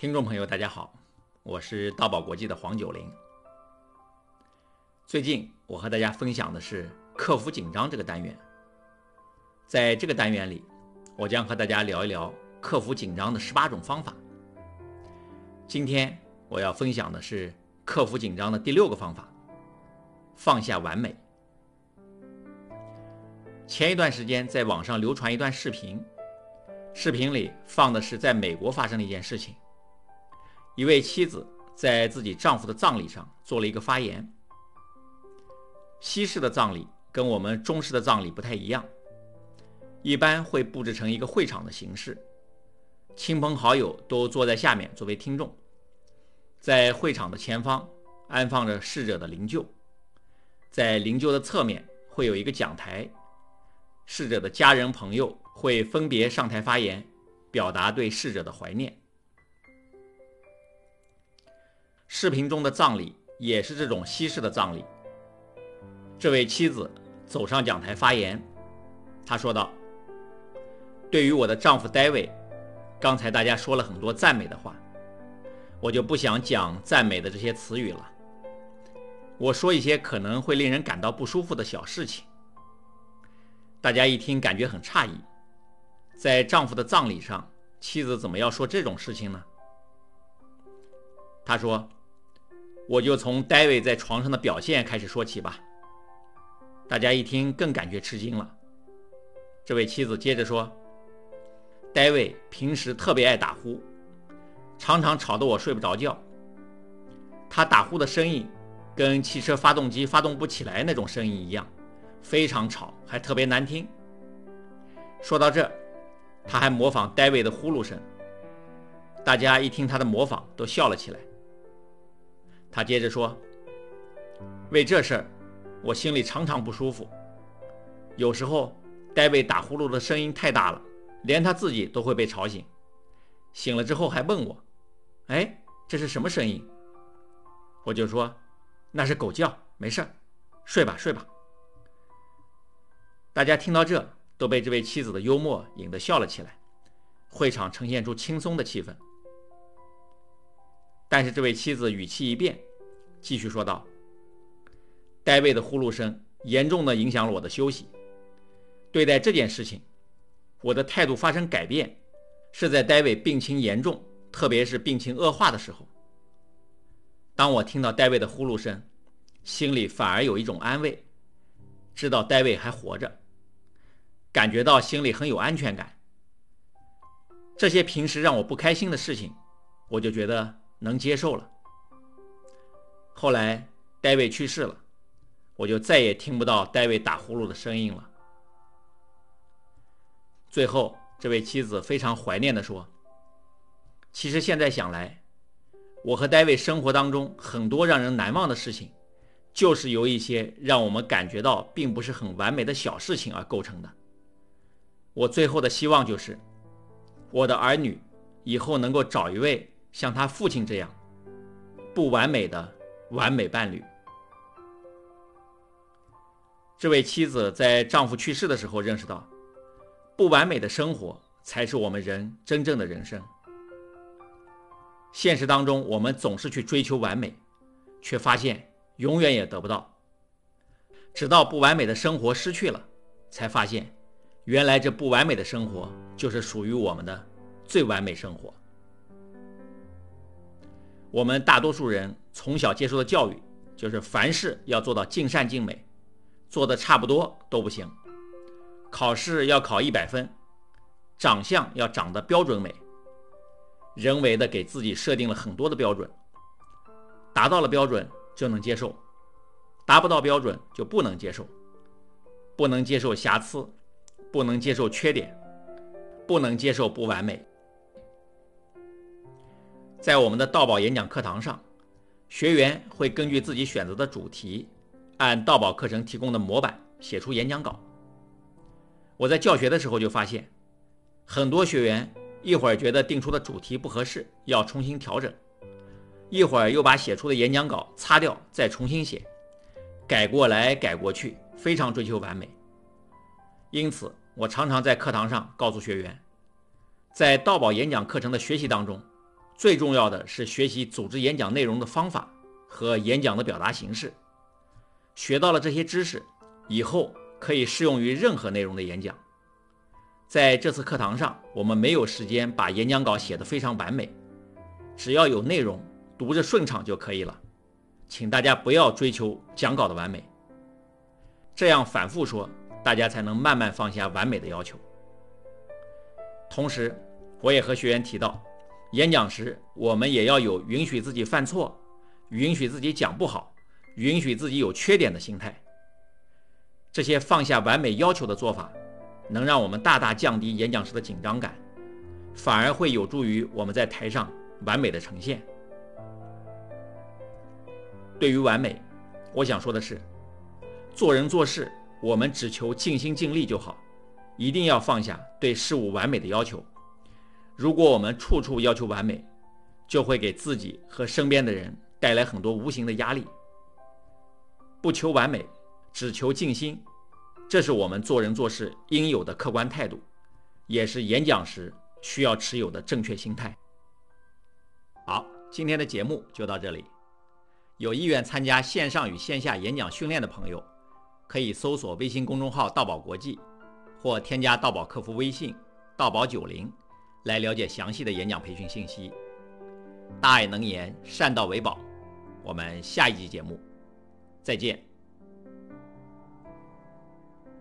听众朋友，大家好，我是道宝国际的黄九龄。最近我和大家分享的是克服紧张这个单元。在这个单元里，我将和大家聊一聊克服紧张的十八种方法。今天我要分享的是克服紧张的第六个方法：放下完美。前一段时间在网上流传一段视频，视频里放的是在美国发生的一件事情。一位妻子在自己丈夫的葬礼上做了一个发言。西式的葬礼跟我们中式的葬礼不太一样，一般会布置成一个会场的形式，亲朋好友都坐在下面作为听众。在会场的前方安放着逝者的灵柩，在灵柩的侧面会有一个讲台，逝者的家人朋友会分别上台发言，表达对逝者的怀念。视频中的葬礼也是这种西式的葬礼。这位妻子走上讲台发言，她说道：“对于我的丈夫戴维，刚才大家说了很多赞美的话，我就不想讲赞美的这些词语了。我说一些可能会令人感到不舒服的小事情。大家一听感觉很诧异，在丈夫的葬礼上，妻子怎么要说这种事情呢？”她说。我就从戴维在床上的表现开始说起吧。大家一听更感觉吃惊了。这位妻子接着说：“戴维平时特别爱打呼，常常吵得我睡不着觉。他打呼的声音跟汽车发动机发动不起来那种声音一样，非常吵，还特别难听。”说到这，他还模仿戴维的呼噜声。大家一听他的模仿，都笑了起来。他接着说：“为这事儿，我心里常常不舒服。有时候，戴维打呼噜的声音太大了，连他自己都会被吵醒。醒了之后还问我：‘哎，这是什么声音？’我就说：‘那是狗叫，没事儿，睡吧，睡吧。’大家听到这，都被这位妻子的幽默引得笑了起来，会场呈现出轻松的气氛。”但是这位妻子语气一变，继续说道：“戴维的呼噜声严重的影响了我的休息。对待这件事情，我的态度发生改变，是在戴维病情严重，特别是病情恶化的时候。当我听到戴维的呼噜声，心里反而有一种安慰，知道戴维还活着，感觉到心里很有安全感。这些平时让我不开心的事情，我就觉得。”能接受了。后来戴维去世了，我就再也听不到戴维打呼噜的声音了。最后，这位妻子非常怀念地说：“其实现在想来，我和戴维生活当中很多让人难忘的事情，就是由一些让我们感觉到并不是很完美的小事情而构成的。我最后的希望就是，我的儿女以后能够找一位。”像他父亲这样不完美的完美伴侣。这位妻子在丈夫去世的时候认识到，不完美的生活才是我们人真正的人生。现实当中，我们总是去追求完美，却发现永远也得不到。直到不完美的生活失去了，才发现，原来这不完美的生活就是属于我们的最完美生活。我们大多数人从小接受的教育，就是凡事要做到尽善尽美，做的差不多都不行。考试要考一百分，长相要长得标准美，人为的给自己设定了很多的标准，达到了标准就能接受，达不到标准就不能接受，不能接受瑕疵，不能接受缺点，不能接受不完美。在我们的道宝演讲课堂上，学员会根据自己选择的主题，按道宝课程提供的模板写出演讲稿。我在教学的时候就发现，很多学员一会儿觉得定出的主题不合适，要重新调整；一会儿又把写出的演讲稿擦掉，再重新写，改过来改过去，非常追求完美。因此，我常常在课堂上告诉学员，在道宝演讲课程的学习当中。最重要的是学习组织演讲内容的方法和演讲的表达形式。学到了这些知识以后，可以适用于任何内容的演讲。在这次课堂上，我们没有时间把演讲稿写得非常完美，只要有内容，读着顺畅就可以了。请大家不要追求讲稿的完美，这样反复说，大家才能慢慢放下完美的要求。同时，我也和学员提到，演讲时我们也要有允许自己犯错、允许自己讲不好、允许自己有缺点的心态。这些放下完美要求的做法，能让我们大大降低演讲时的紧张感，反而会有助于我们在台上完美的呈现。对于完美，我想说的是，做人做事，我们只求尽心尽力就好。一定要放下对事物完美的要求。如果我们处处要求完美，就会给自己和身边的人带来很多无形的压力。不求完美，只求静心，这是我们做人做事应有的客观态度，也是演讲时需要持有的正确心态。好，今天的节目就到这里。有意愿参加线上与线下演讲训练的朋友，可以搜索微信公众号“道宝国际”。或添加道宝客服微信“道宝九零”来了解详细的演讲培训信息。大爱能言，善道为宝。我们下一集节目再见。